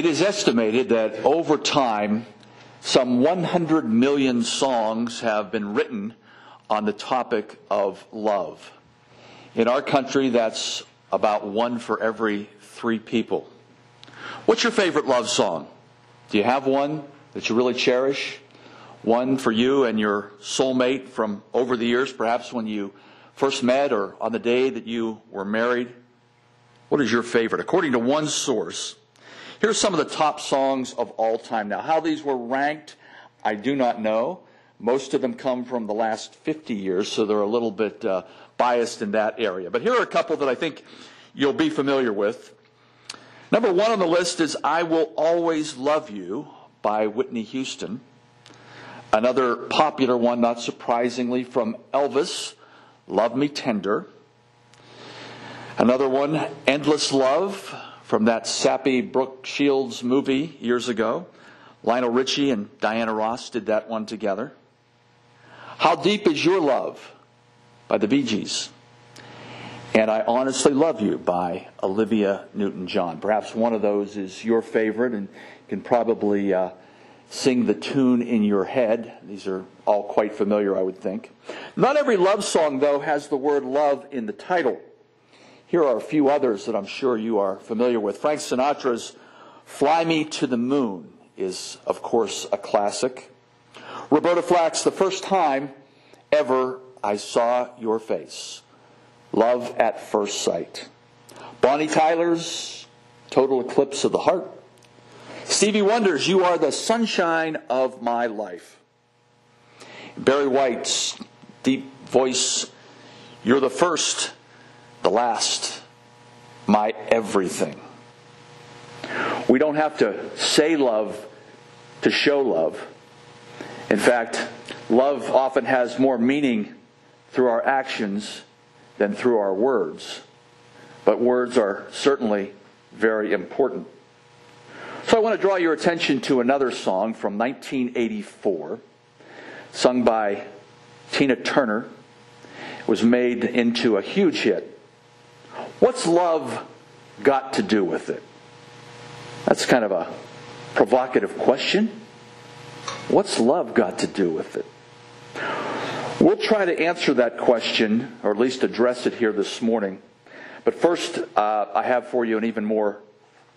It is estimated that over time, some 100 million songs have been written on the topic of love. In our country, that's about one for every three people. What's your favorite love song? Do you have one that you really cherish? One for you and your soulmate from over the years, perhaps when you first met or on the day that you were married? What is your favorite? According to one source, here's some of the top songs of all time. Now, how these were ranked, I do not know. Most of them come from the last 50 years, so they're a little bit uh, biased in that area. But here are a couple that I think you'll be familiar with. Number one on the list is I Will Always Love You by Whitney Houston. Another popular one, not surprisingly, from Elvis, Love Me Tender. Another one, Endless Love, from that sappy Brooke Shields movie years ago. Lionel Richie and Diana Ross did that one together. How Deep Is Your Love by the Bee Gees. And I Honestly Love You by Olivia Newton John. Perhaps one of those is your favorite and can probably uh, sing the tune in your head. These are all quite familiar, I would think. Not every love song, though, has the word love in the title. Here are a few others that I'm sure you are familiar with. Frank Sinatra's Fly Me to the Moon is, of course, a classic. Roberta Flack's The First Time Ever I Saw Your Face. Love at First Sight. Bonnie Tyler's Total Eclipse of the Heart. Stevie Wonder's You Are the Sunshine of My Life. Barry White's deep voice, You're the first, the last, my everything. We don't have to say love to show love. In fact, love often has more meaning through our actions than through our words. But words are certainly very important. So I want to draw your attention to another song from 1984, sung by Tina Turner. It was made into a huge hit. What's love got to do with it? That's kind of a provocative question. What's love got to do with it? We'll try to answer that question, or at least address it here this morning. But first, uh, I have for you an even more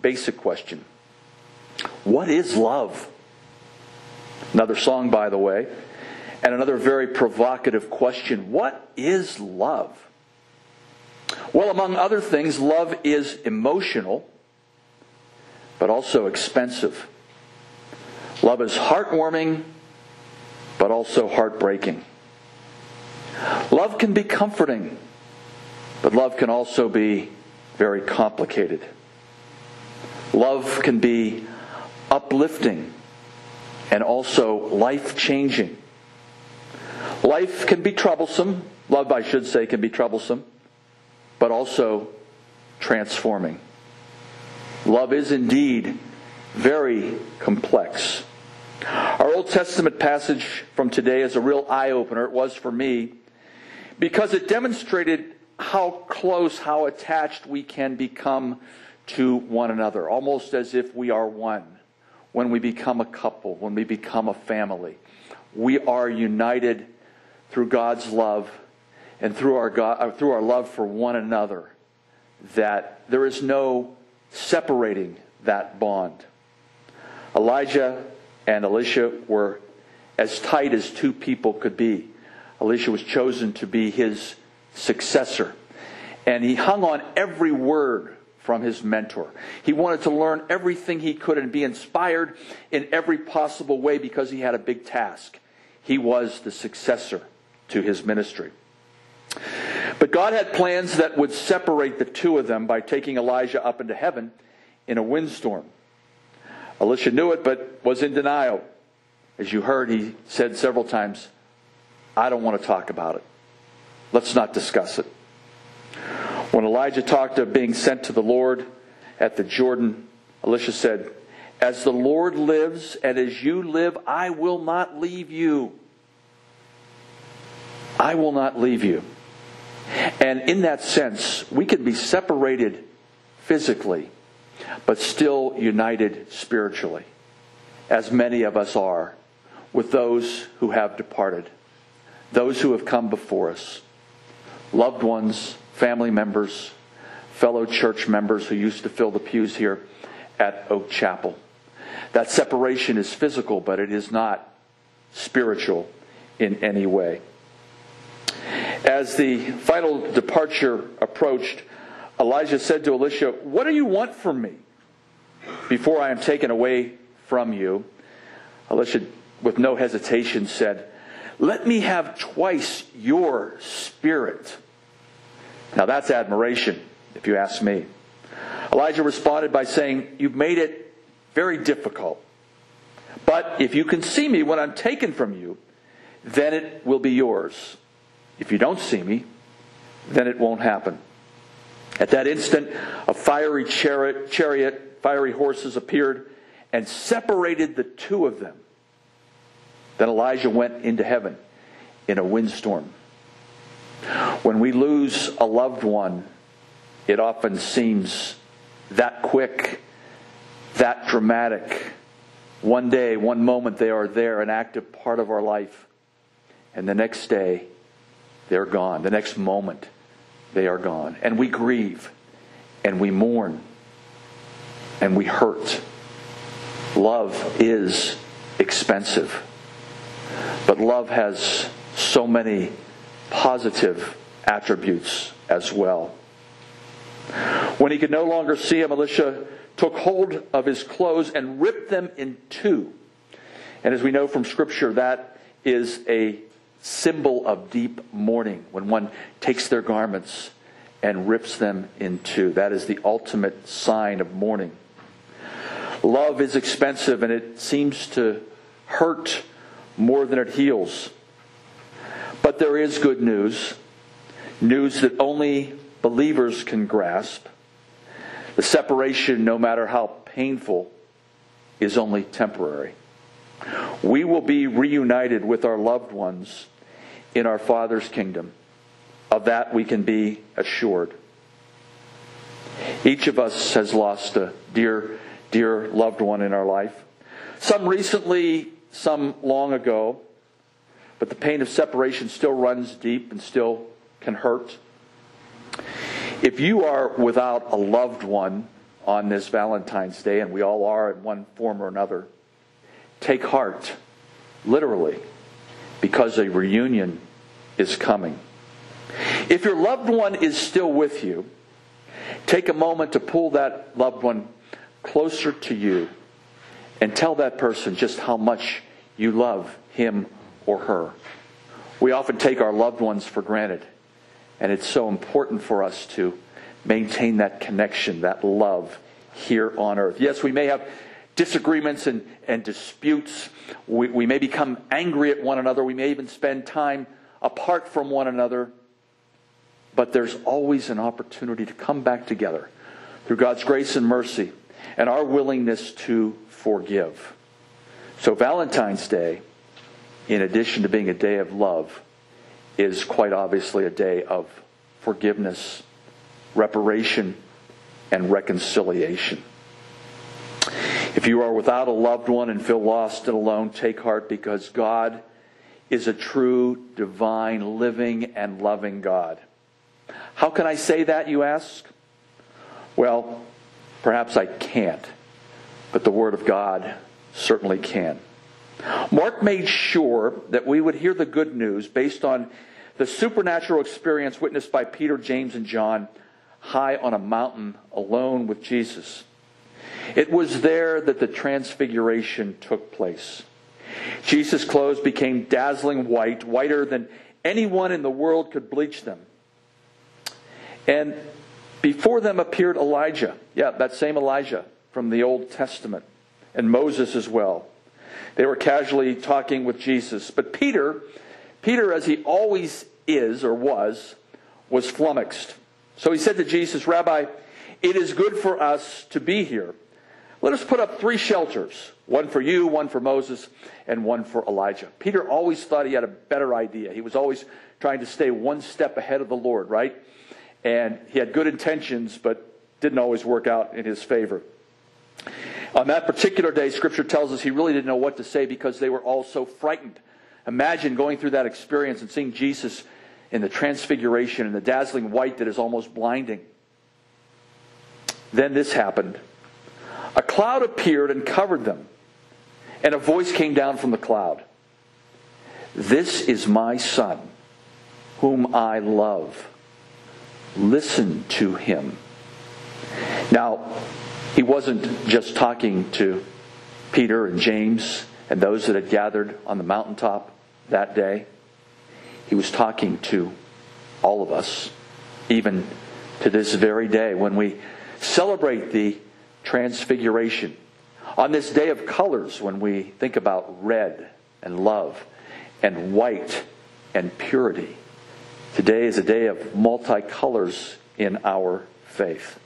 basic question What is love? Another song, by the way, and another very provocative question What is love? Well, among other things, love is emotional, but also expensive. Love is heartwarming, but also heartbreaking. Love can be comforting, but love can also be very complicated. Love can be uplifting and also life changing. Life can be troublesome. Love, I should say, can be troublesome, but also transforming. Love is indeed very complex. Our Old Testament passage from today is a real eye opener. It was for me because it demonstrated how close, how attached we can become to one another, almost as if we are one. When we become a couple, when we become a family, we are united through God's love and through our, God, uh, through our love for one another, that there is no separating that bond. Elijah and Elisha were as tight as two people could be. Elisha was chosen to be his successor. And he hung on every word from his mentor. He wanted to learn everything he could and be inspired in every possible way because he had a big task. He was the successor to his ministry. But God had plans that would separate the two of them by taking Elijah up into heaven in a windstorm. Elisha knew it, but was in denial. As you heard, he said several times, I don't want to talk about it. Let's not discuss it. When Elijah talked of being sent to the Lord at the Jordan, Elisha said, As the Lord lives and as you live, I will not leave you. I will not leave you. And in that sense, we can be separated physically, but still united spiritually, as many of us are, with those who have departed, those who have come before us, loved ones, family members, fellow church members who used to fill the pews here at Oak Chapel. That separation is physical, but it is not spiritual in any way. As the final departure approached, Elijah said to Elisha, What do you want from me before I am taken away from you? Elisha, with no hesitation, said, Let me have twice your spirit. Now that's admiration, if you ask me. Elijah responded by saying, You've made it very difficult. But if you can see me when I'm taken from you, then it will be yours. If you don't see me, then it won't happen. At that instant, a fiery chariot, chariot, fiery horses appeared and separated the two of them. Then Elijah went into heaven in a windstorm. When we lose a loved one, it often seems that quick, that dramatic. One day, one moment, they are there, an active part of our life. And the next day, they're gone. The next moment, they are gone. And we grieve, and we mourn, and we hurt. Love is expensive. But love has so many positive attributes as well. When he could no longer see him, Elisha took hold of his clothes and ripped them in two. And as we know from Scripture, that is a symbol of deep mourning when one takes their garments and rips them in two. That is the ultimate sign of mourning. Love is expensive and it seems to hurt more than it heals. But there is good news, news that only believers can grasp. The separation, no matter how painful, is only temporary. We will be reunited with our loved ones in our Father's kingdom. Of that we can be assured. Each of us has lost a dear, dear loved one in our life. Some recently, some long ago, but the pain of separation still runs deep and still can hurt. If you are without a loved one on this Valentine's Day, and we all are in one form or another, take heart, literally, because a reunion is coming. If your loved one is still with you, take a moment to pull that loved one closer to you and tell that person just how much you love him or her. We often take our loved ones for granted, and it's so important for us to maintain that connection, that love here on earth. Yes, we may have disagreements and, and disputes. We, we may become angry at one another. We may even spend time apart from one another. But there's always an opportunity to come back together through God's grace and mercy and our willingness to forgive. So, Valentine's Day, in addition to being a day of love, is quite obviously a day of forgiveness, reparation, and reconciliation. If you are without a loved one and feel lost and alone, take heart because God is a true, divine, living, and loving God. How can I say that, you ask? Well, perhaps I can't, but the Word of God certainly can. Mark made sure that we would hear the good news based on the supernatural experience witnessed by Peter, James, and John high on a mountain alone with Jesus. It was there that the transfiguration took place. Jesus' clothes became dazzling white, whiter than anyone in the world could bleach them. And before them appeared Elijah. Yeah, that same Elijah from the Old Testament, and Moses as well. They were casually talking with Jesus. But Peter, Peter, as he always is or was, was flummoxed. So he said to Jesus, Rabbi, it is good for us to be here. Let us put up three shelters one for you, one for Moses, and one for Elijah. Peter always thought he had a better idea. He was always trying to stay one step ahead of the Lord, right? And he had good intentions, but didn't always work out in his favor. On that particular day, Scripture tells us he really didn't know what to say because they were all so frightened. Imagine going through that experience and seeing Jesus in the transfiguration and the dazzling white that is almost blinding. Then this happened. A cloud appeared and covered them, and a voice came down from the cloud. This is my son, whom I love. Listen to him. Now, he wasn't just talking to Peter and James and those that had gathered on the mountaintop that day. He was talking to all of us, even to this very day when we celebrate the transfiguration. On this day of colors, when we think about red and love and white and purity, today is a day of multicolors in our faith.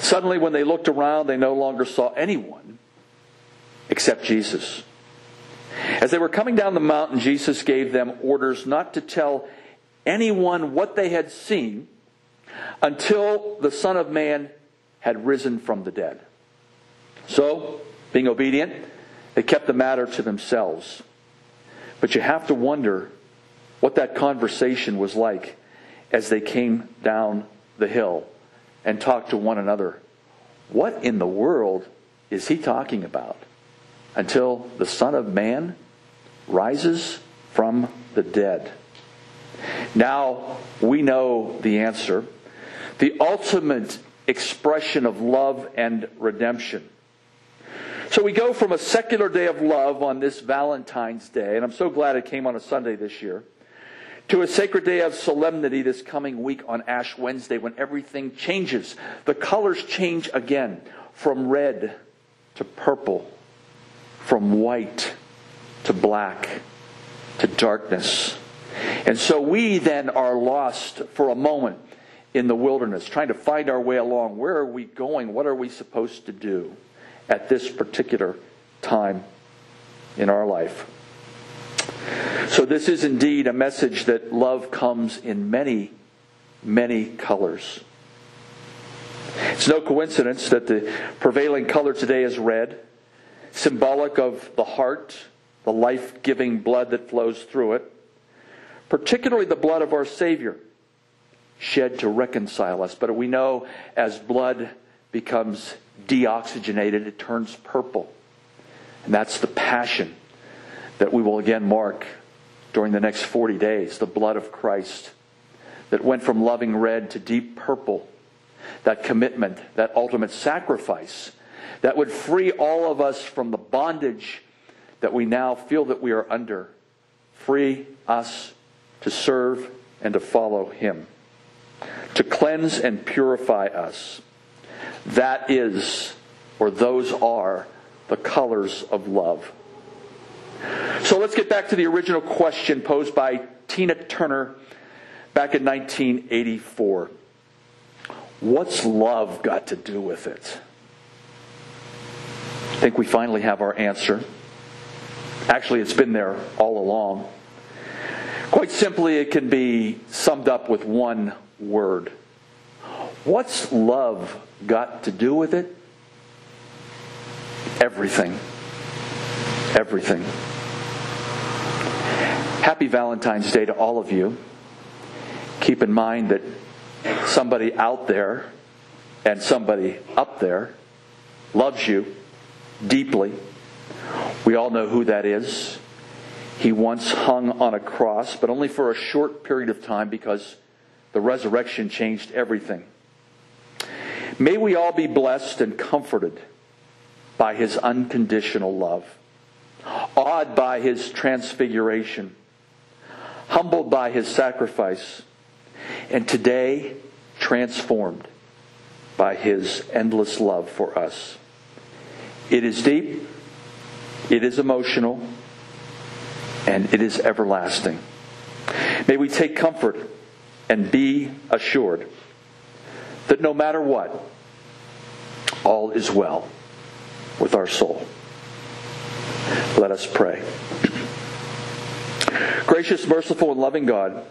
Suddenly, when they looked around, they no longer saw anyone except Jesus. As they were coming down the mountain, Jesus gave them orders not to tell anyone what they had seen until the Son of Man had risen from the dead. So, being obedient, they kept the matter to themselves. But you have to wonder what that conversation was like as they came down the hill and talked to one another. What in the world is he talking about? Until the Son of Man rises from the dead. Now we know the answer. The ultimate expression of love and redemption. So we go from a secular day of love on this Valentine's Day, and I'm so glad it came on a Sunday this year, to a sacred day of solemnity this coming week on Ash Wednesday when everything changes. The colors change again from red to purple, from white to black to darkness. And so we then are lost for a moment in the wilderness, trying to find our way along. Where are we going? What are we supposed to do at this particular time in our life? So, this is indeed a message that love comes in many, many colors. It's no coincidence that the prevailing color today is red, symbolic of the heart, the life giving blood that flows through it, particularly the blood of our Savior, shed to reconcile us. But we know as blood becomes deoxygenated, it turns purple. And that's the passion that we will again mark during the next 40 days the blood of Christ that went from loving red to deep purple. That commitment, that ultimate sacrifice that would free all of us from the bondage that we now feel that we are under. Free us to serve and to follow Him, to cleanse and purify us. That is, or those are, the colors of love. So let's get back to the original question posed by Tina Turner back in 1984. What's love got to do with it? I think we finally have our answer. Actually, it's been there all along. Quite simply, it can be summed up with one word. What's love got to do with it? Everything. Everything. Happy Valentine's Day to all of you. Keep in mind that somebody out there and somebody up there loves you deeply we all know who that is. He once hung on a cross, but only for a short period of time because the resurrection changed everything. May we all be blessed and comforted by his unconditional love, awed by his transfiguration, humbled by his sacrifice, and today transformed by his endless love for us. It is deep it is emotional, and it is everlasting. May we take comfort and be assured that no matter what, all is well with our soul. Let us pray. Gracious, merciful, and loving God,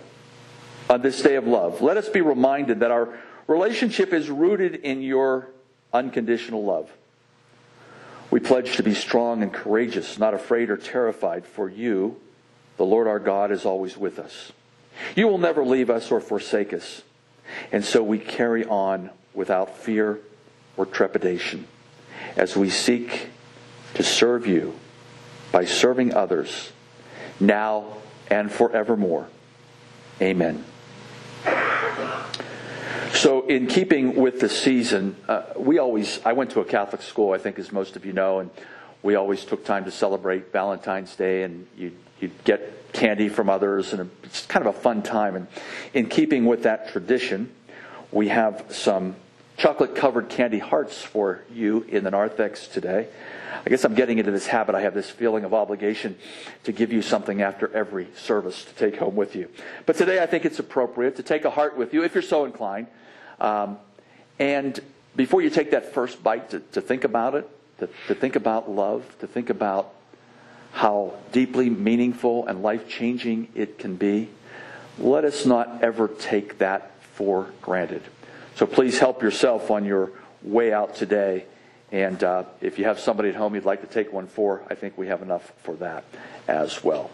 on this day of love, let us be reminded that our relationship is rooted in your unconditional love. We pledge to be strong and courageous, not afraid or terrified, for you, the Lord our God, is always with us. You will never leave us or forsake us. And so we carry on without fear or trepidation as we seek to serve you by serving others now and forevermore. Amen. So, in keeping with the season, uh, we always, I went to a Catholic school, I think, as most of you know, and we always took time to celebrate Valentine's Day, and you'd, you'd get candy from others, and it's kind of a fun time. And in keeping with that tradition, we have some chocolate covered candy hearts for you in the narthex today. I guess I'm getting into this habit. I have this feeling of obligation to give you something after every service to take home with you. But today I think it's appropriate to take a heart with you if you're so inclined. Um, and before you take that first bite, to, to think about it, to, to think about love, to think about how deeply meaningful and life changing it can be, let us not ever take that for granted. So please help yourself on your way out today. And uh, if you have somebody at home you'd like to take one for, I think we have enough for that as well.